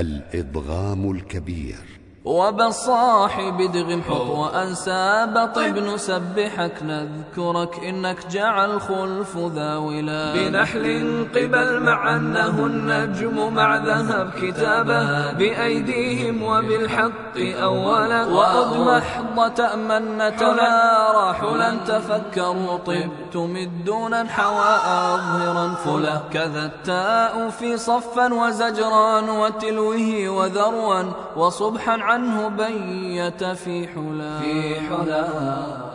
الإضغام الكبير. وبالصاح بدغ حط وأنساب طب نسبحك نذكرك إنك جعل خلف ذاولا بنحل قبل مع أنه النجم مع ذهب كتابه بأيديهم وبالحق أولا. وأض محض تأمنة لا راح لن تفكروا طب تمدون حواء أظهرا فلا كذا التاء في صفا وزجران وتلوه وذروا وصبحا عنه بيت في حلا. في حلا.